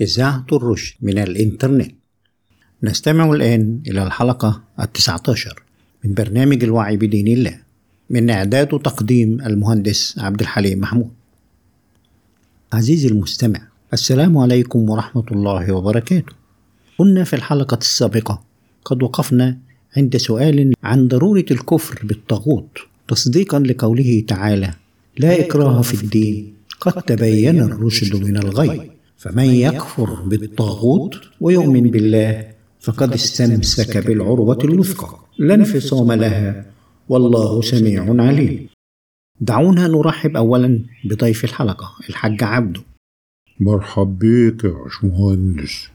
إذاعة الرشد من الإنترنت. نستمع الآن إلى الحلقة التسعة عشر من برنامج الوعي بدين الله من إعداد وتقديم المهندس عبد الحليم محمود. عزيزي المستمع السلام عليكم ورحمة الله وبركاته. كنا في الحلقة السابقة قد وقفنا عند سؤال عن ضرورة الكفر بالطاغوت تصديقا لقوله تعالى لا إكراه في الدين قد تبين الرشد من الغي. فمن يكفر بالطاغوت ويؤمن بالله فقد استمسك بالعروة الوثقى. لا انفصام لها. والله سميع عليم. دعونا نرحب أولا بضيف الحلقة الحاج عبده. مرحب بيك يا باشمهندس.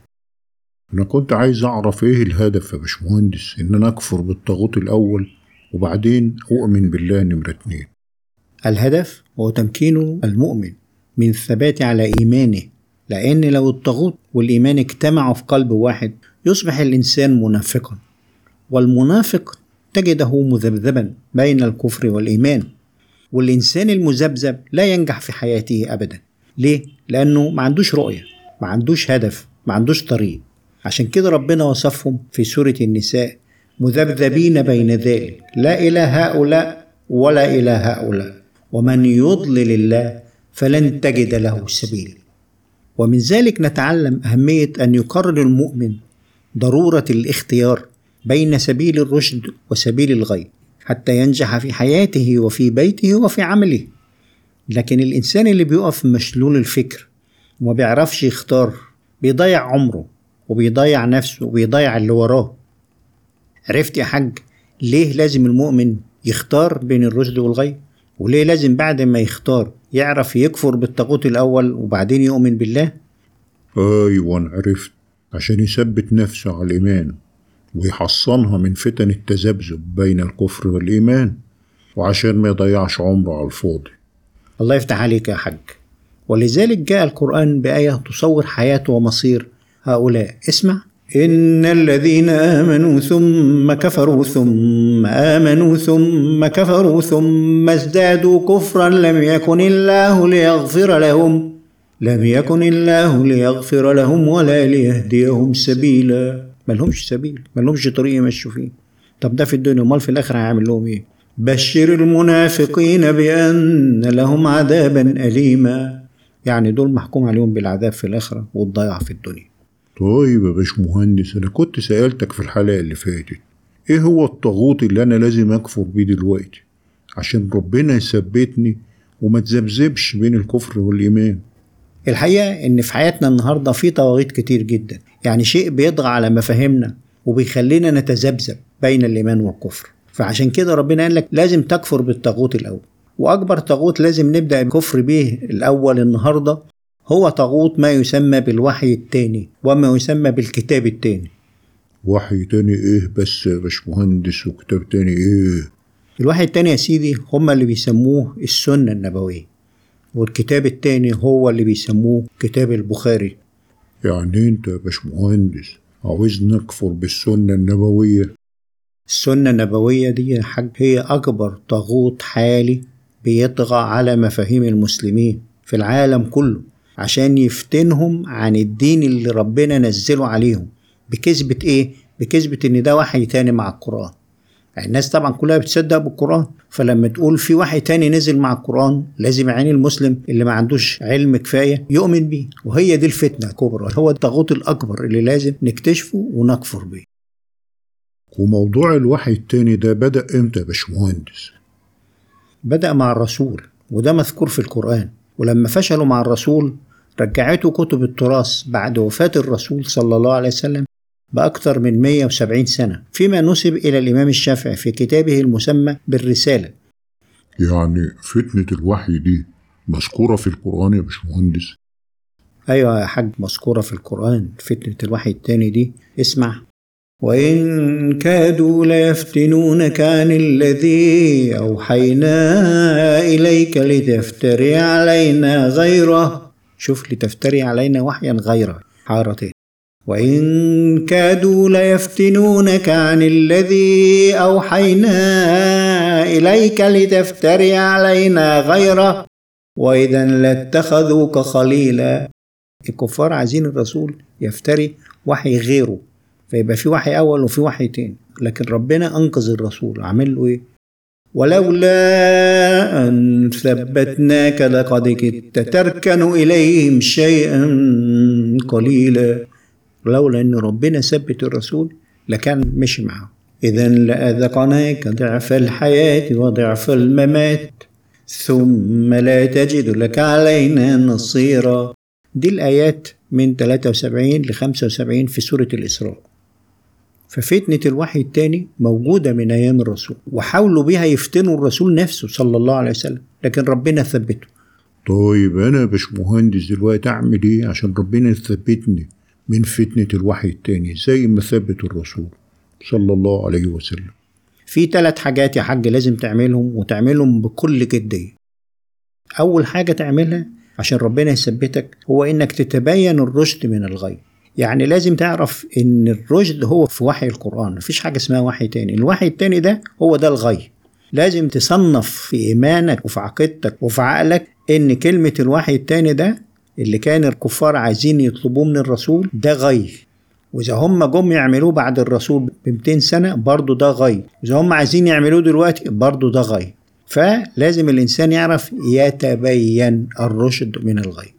أنا كنت عايز أعرف إيه الهدف يا باشمهندس؟ إن أنا أكفر بالطاغوت الأول وبعدين أؤمن بالله نمرة اتنين. الهدف هو تمكين المؤمن من الثبات على إيمانه لأن لو الطاغوت والإيمان اجتمعوا في قلب واحد يصبح الإنسان منافقا. والمنافق تجده مذبذبا بين الكفر والإيمان. والإنسان المذبذب لا ينجح في حياته أبدا. ليه؟ لأنه ما عندوش رؤية ما عندوش هدف ما عندوش طريق. عشان كده ربنا وصفهم في سورة النساء مذبذبين بين ذلك لا إلى هؤلاء ولا إلى هؤلاء. ومن يضلل الله فلن تجد له سبيلا. ومن ذلك نتعلم أهمية أن يقرر المؤمن ضرورة الاختيار بين سبيل الرشد وسبيل الغي حتى ينجح في حياته وفي بيته وفي عمله. لكن الإنسان اللي بيقف مشلول الفكر وما بيعرفش يختار بيضيع عمره وبيضيع نفسه وبيضيع اللي وراه. عرفت يا حاج ليه لازم المؤمن يختار بين الرشد والغي؟ وليه لازم بعد ما يختار يعرف يكفر بالطاغوت الأول وبعدين يؤمن بالله؟ أيوة عرفت. عشان يثبت نفسه على الإيمان ويحصنها من فتن التذبذب بين الكفر والإيمان وعشان ما يضيعش عمره على الفاضي. الله يفتح عليك يا حاج. ولذلك جاء القرآن بآية تصور حياة ومصير هؤلاء. اسمع. إن الذين آمنوا ثم كفروا ثم آمنوا ثم كفروا ثم ازدادوا كفرا لم يكن الله ليغفر لهم لم يكن الله ليغفر لهم ولا ليهديهم سبيلا. ملهمش سبيل ملهمش طريق يمشوا فيه طب ده في الدنيا امال في الآخرة هيعمل لهم إيه؟ بشر المنافقين بأن لهم عذابا اليما. يعني دول محكوم عليهم بالعذاب في الآخرة والضياع في الدنيا. طيب يا باشمهندس أنا كنت سألتك في الحلقة اللي فاتت إيه هو الطاغوت اللي أنا لازم أكفر بيه دلوقتي؟ عشان ربنا يثبتني وما تذبذبش بين الكفر والإيمان. الحقيقة إن في حياتنا النهارده في طواغيت كتير جدا. يعني شيء بيطغى على مفاهيمنا وبيخلينا نتذبذب بين الإيمان والكفر. فعشان كده ربنا قال لك لازم تكفر بالطاغوت الأول. وأكبر طاغوت لازم نبدأ الكفر به الأول النهارده هو طاغوت ما يسمى بالوحي التاني وما يسمى بالكتاب التاني. وحي تاني إيه بس يا باشمهندس وكتاب تاني إيه؟ الوحي التاني يا سيدي هم اللي بيسموه السنة النبوية والكتاب التاني هو اللي بيسموه كتاب البخاري. يعني أنت يا باشمهندس عاوزني أكفر بالسنة النبوية؟ السنة النبوية دي يا حاج هي أكبر طاغوت حالي بيطغى على مفاهيم المسلمين في العالم كله. عشان يفتنهم عن الدين اللي ربنا نزله عليهم. بكذبة إيه؟ بكذبة إن ده وحي تاني مع القرآن. يعني الناس طبعا كلها بتصدق بالقرآن. فلما تقول في وحي تاني نزل مع القرآن لازم يعني المسلم اللي ما عندوش علم كفاية يؤمن بيه. وهي دي الفتنة الكبرى هو الطاغوت الأكبر اللي لازم نكتشفه ونكفر بيه. وموضوع الوحي التاني ده بدأ إمتى يا باشمهندس؟ بدأ مع الرسول وده مذكور في القرآن. ولما فشلوا مع الرسول رجعته كتب التراث بعد وفاة الرسول صلى الله عليه وسلم بأكثر من 170 سنة فيما نسب إلى الإمام الشافعي في كتابه المسمى بالرسالة. يعني فتنة الوحي دي مذكورة في القرآن يا باشمهندس؟ أيوة يا حاج مذكورة في القرآن. فتنة الوحي التاني دي اسمع. وإن كادوا ليفتنونك عن الذي أوحينا إليك لتفتري علينا غيره. شوف لتفتري علينا وحيا غيره حارتين وإن كادوا ليفتنونك عن الذي أوحينا إليك لتفتري علينا غيره. وإذا لاتخذوك خليلا. الكفار عايزين الرسول يفتري وحي غيره. فيبقى في وحي أول وفي وحي تاني. لكن ربنا أنقذ الرسول. عمل له إيه؟ ولولا أن ثبتناك لقد كدت تركن إليهم شيئا قليلا. لولا أن ربنا ثبت الرسول لكان مشي معه. اذا لأذقناك ضعف الحياة وضعف الممات ثم لا تجد لك علينا نصيرا. دي الآيات من 73 ل 75 في سورة الإسراء. ففتنة الوحي الثاني موجودة من أيام الرسول وحاولوا بها يفتنوا الرسول نفسه صلى الله عليه وسلم لكن ربنا ثبته. طيب يا باشمهندس دلوقتي أعمل إيه عشان ربنا يثبتني من فتنة الوحي التاني؟ زي ما ثبت الرسول صلى الله عليه وسلم. في ثلاث حاجات يا حاج لازم تعملهم وتعملهم بكل جدية. أول حاجة تعملها عشان ربنا يثبتك هو إنك تتبين الرشد من الغي. يعني لازم تعرف إن الرشد هو في وحي القرآن مفيش حاجة اسمها وحي تاني. الوحي التاني ده هو ده الغي. لازم تصنف في إيمانك وفي عقيدتك وفي عقلك إن كلمة الوحي التاني ده اللي كان الكفار عايزين يطلبوه من الرسول ده غي. وإذا هم جم يعملوه بعد الرسول ب 200 سنة برضه ده غي. اذا هم عايزين يعملوه دلوقتي برضه ده غي. فلازم الإنسان يعرف يتبين الرشد من الغي.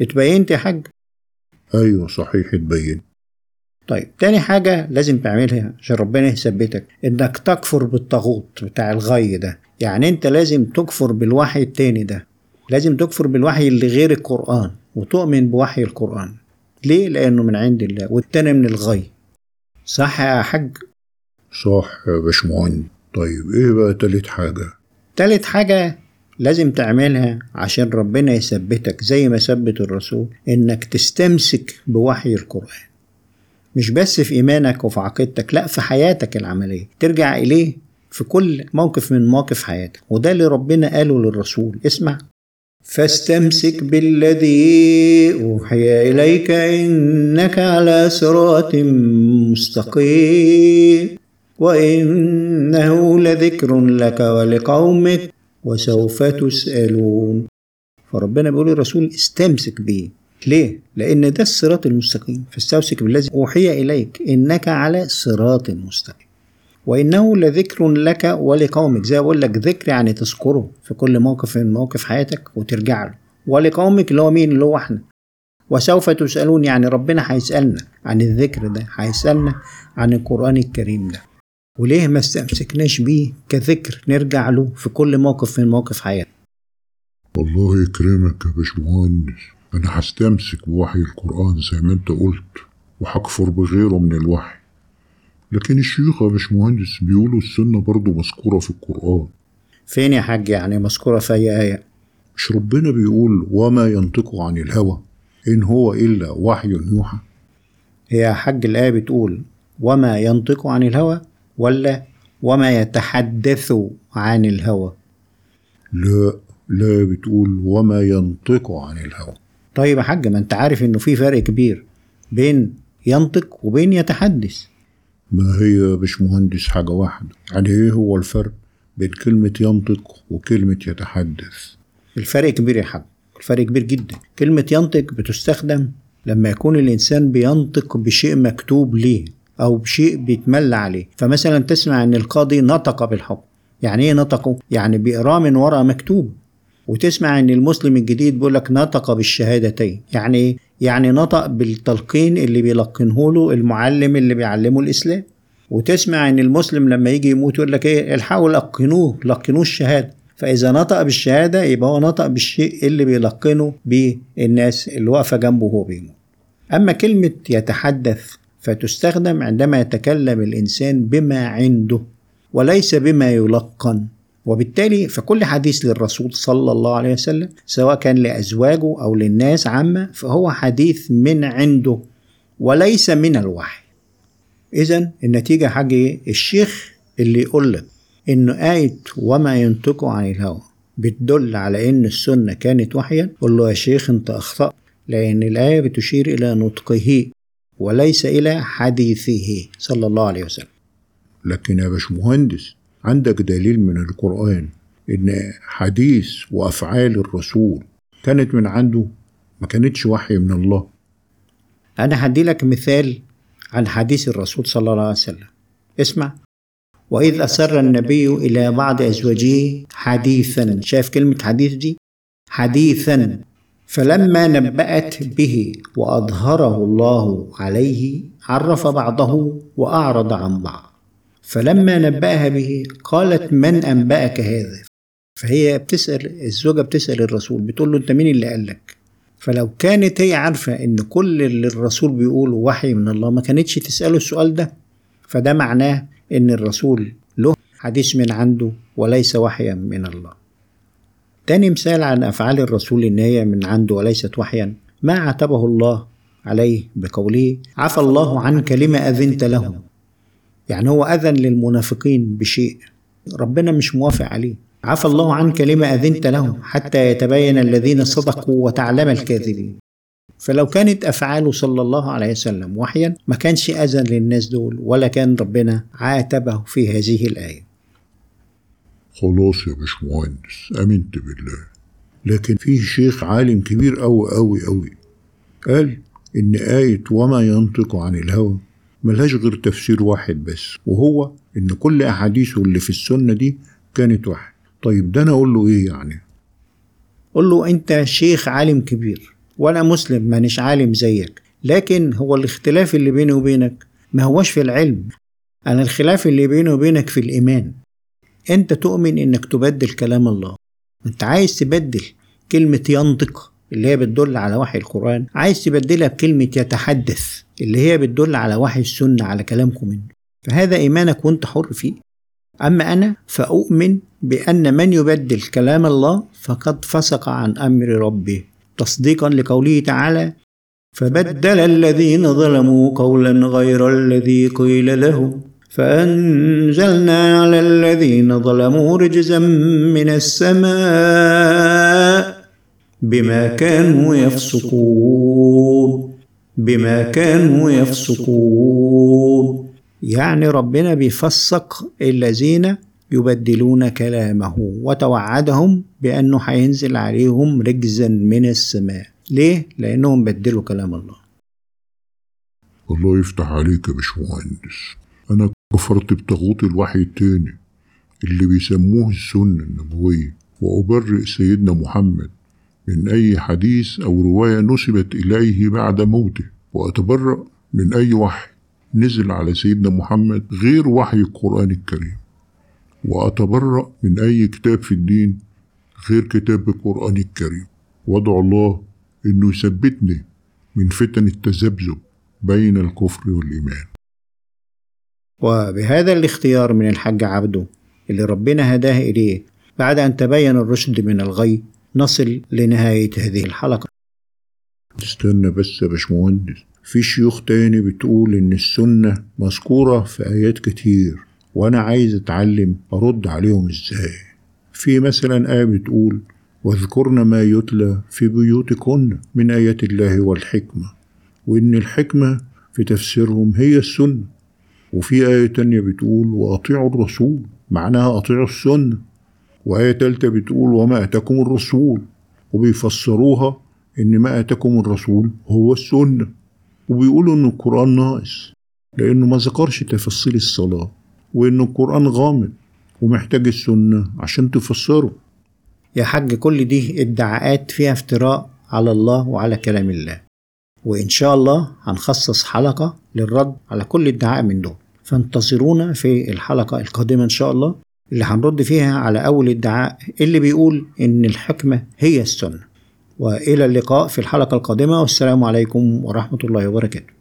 اتبينت يا حاج؟ أيوه صحيح اتبين طيب تاني حاجة لازم تعملها عشان ربنا يثبتك إنك تكفر بالطاغوت بتاع الغي ده. يعني أنت لازم تكفر بالوحي التاني ده. لازم تكفر بالوحي اللي غير القرآن وتؤمن بوحي القرآن. ليه؟ لأنه من عند الله والتاني من الغي. صح يا حاج؟ صح يا باشمهندس. طيب إيه بقى تالت حاجة؟ تالت حاجة لازم تعملها عشان ربنا يثبتك زي ما ثبت الرسول إنك تستمسك بوحي القرآن. مش بس في إيمانك وفي عقيدتك لا في حياتك العملية. ترجع إليه في كل موقف من مواقف حياتك. وده اللي ربنا قاله للرسول. اسمع. فاستمسك بالذي أوحي إليك إنك على صراط مستقيم. وإنه لذكر لك ولقومك وسوف تسألون. فربنا بيقول للرسول استمسك بيه. ليه؟ لأن ده الصراط المستقيم. فاستمسك بالذي أوحي إليك إنك على صراط مستقيم. وإنه لذكر لك ولقومك. زي بقول لك ذكر يعني تذكره في كل موقف من مواقف حياتك وترجع له. ولقومك اللي هو مين؟ اللي هو إحنا. وسوف تسألون يعني ربنا هيسألنا عن الذكر ده هيسألنا عن القرآن الكريم ده. وليه ما استمسكناش بيه كذكر؟ نرجع له في كل موقف من مواقف حياتنا. الله يكرمك يا باشمهندس. أنا هستمسك بوحي القرآن زي ما أنت قلت وهكفر بغيره من الوحي. لكن الشيوخ يا باشمهندس بيقولوا السنة برضه مذكورة في القرآن. فين يا حاج؟ يعني مذكورة في أي آية؟ مش ربنا بيقول وما ينطق عن الهوى إن هو إلا وحي يوحى؟ هي يا حاج الآية بتقول وما ينطق عن الهوى؟ ولا وما يتحدث عن الهوى. لا لا بتقول وما ينطق عن الهوى. طيب يا حاج ما انت عارف انه في فرق كبير بين ينطق وبين يتحدث. ما هي يا باشمهندس حاجة واحدة؟ يعني إيه هو الفرق بين كلمة ينطق وكلمة يتحدث؟ الفرق كبير يا حاج الفرق كبير جدا. كلمة ينطق بتستخدم لما يكون الإنسان بينطق بشيء مكتوب ليه. أو بشيء بيتملى عليه. فمثلا تسمع أن القاضي نطق بالحكم. يعني إيه نطقه؟ يعني بيقراه من ورا مكتوب. وتسمع إن المسلم الجديد بيقول لك نطق بالشهادتين. يعني إيه؟ يعني نطق بالتلقين اللي بيلقنه له المعلم اللي بيعلمه الإسلام. وتسمع إن المسلم لما يجي يموت يقول لك إيه؟ الحقوا لقنوه لقنوه الشهادة. فإذا نطق بالشهادة يبقى هو نطق بالشيء اللي بيلقنه بالناس اللي واقفة جنبه وهو بيموت. أما كلمة يتحدث فتستخدم عندما يتكلم الإنسان بما عنده وليس بما يلقن. وبالتالي فكل حديث للرسول صلى الله عليه وسلم سواء كان لأزواجه أو للناس عامة فهو حديث من عنده وليس من الوحي. إذا النتيجة حاجة إيه؟ الشيخ اللي يقول لك إنه آية وما ينطق عن الهوى بتدل على إن السنة كانت وحيا قل له يا شيخ أنت أخطأت لأن الآية بتشير إلى نطقه. وليس إلى حديثه. صلى الله عليه وسلم. لكن يا باشمهندس عندك دليل من القرآن إن حديث وأفعال الرسول كانت من عنده؟ ما كانتش وحي من الله. أنا هدي لك مثال عن حديث الرسول صلى الله عليه وسلم. اسمع. وإذ أسر النبي إلى بعض أزواجه. حديثا. شايف كلمة حديث دي؟ حديثا. فلما نبأت به وأظهره الله عليه عرف بعضه وأعرض عن بعض. فلما نبأها به قالت من أنبأك هذا؟ فهي بتسأل الزوجة بتسأل الرسول بتقول له أنت مين اللي قال لك؟ فلو كانت هي عارفة إن كل اللي الرسول بيقوله وحي من الله ما كانتش تسأله السؤال ده. فده معناه إن الرسول له حديث من عنده وليس وحيا من الله. تاني مثال عن أفعال الرسول إن هي من عنده وليست وحيا. ما عاتبه الله عليه بقوله عفى الله عنك لما أذنت لهم يعني هو أذن للمنافقين بشيء ربنا مش موافق عليه. عفى الله عنك لما أذنت لهم حتى يتبين الذين صدقوا وتعلم الكاذبين فلو كانت أفعاله صلى الله عليه وسلم وحيا ما كانش أذن للناس دول ولا كان ربنا عاتبه في هذه الآية. خلاص يا باشمهندس آمنت بالله. لكن في شيخ عالم كبير أوي أوي أوي. قال إن آية وما ينطق عن الهوى ملهاش غير تفسير واحد بس وهو إن كل أحاديثه اللي في السنة دي كانت واحد. طيب ده أنا أقول له إيه يعني؟ قل له أنت شيخ عالم كبير وأنا مسلم مانيش عالم زيك. لكن هو الاختلاف اللي بيني وبينك ما هوش في العلم. أنا الخلاف اللي بيني وبينك في الإيمان. أنت تؤمن إنك تبدل كلام الله. أنت عايز تبدل كلمة ينطق اللي هي بتدل على وحي القرآن عايز تبدلها بكلمة يتحدث اللي هي بتدل على وحي السنة على كلامكم منه فهذا إيمانك وأنت حر فيه. أما أنا فأؤمن بأن من يبدل كلام الله فقد فسق عن أمر ربه. تصديقا لقوله تعالى فبدل الذين ظلموا قولا غير الذي قيل لهم فأنزلنا على الذين ظلموا رجزا من السماء بما كانوا يفسقون بما كانوا يفسقون. يعني ربنا بيفسق الذين يبدلون كلامه وتوعدهم بأنه هينزل عليهم رجزا من السماء. ليه؟ لأنهم بدلوا كلام الله. الله يفتح عليك يا باشمهندس. أنا كفرت بطاغوت الوحي التاني اللي بيسموه السنة النبوية. وأبرئ سيدنا محمد من أي حديث أو رواية نسبت إليه بعد موته. وأتبرأ من أي وحي نزل على سيدنا محمد غير وحي القرآن الكريم. وأتبرأ من أي كتاب في الدين غير كتاب القرآن الكريم. وأدعو الله إنه يثبتني من فتن التذبذب بين الكفر والإيمان. وبهذا الاختيار من الحاج عبده اللي ربنا هداه إليه بعد أن تبين الرشد من الغي نصل لنهاية هذه الحلقة. استنى بس يا باشمهندس. في شيوخ تاني بتقول إن السنة مذكورة في آيات كتير وأنا عايز أتعلم أرد عليهم إزاي. في مثلا آية بتقول واذكرن ما يتلى في بيوتكن من آيات الله والحكمة وإن الحكمة في تفسيرهم هي السنة. وفي آية تانية بتقول وأطيعوا الرسول معناها أطيعوا السنة. وآية تالتة بتقول وما أتاكم الرسول وبيفسروها إن ما أتاكم الرسول هو السنة. وبيقولوا إن القرآن ناقص لأنه ما ذكرش تفاصيل الصلاة وإن القرآن غامض ومحتاج السنة عشان تفسره. يا حاج كل دي ادعاءات فيها افتراء على الله وعلى كلام الله. وإن شاء الله هنخصص حلقة للرد على كل ادعاء من دول. فانتظرونا في الحلقة القادمة إن شاء الله اللي هنرد فيها على أول ادعاء اللي بيقول إن الحكمة هي السنة. وإلى اللقاء في الحلقة القادمة والسلام عليكم ورحمة الله وبركاته.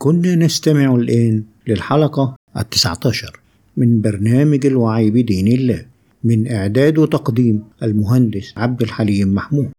كنا نستمع الآن للحلقة التسعة عشر من برنامج الوعي بدين الله من إعداد وتقديم المهندس عبد الحليم محمود.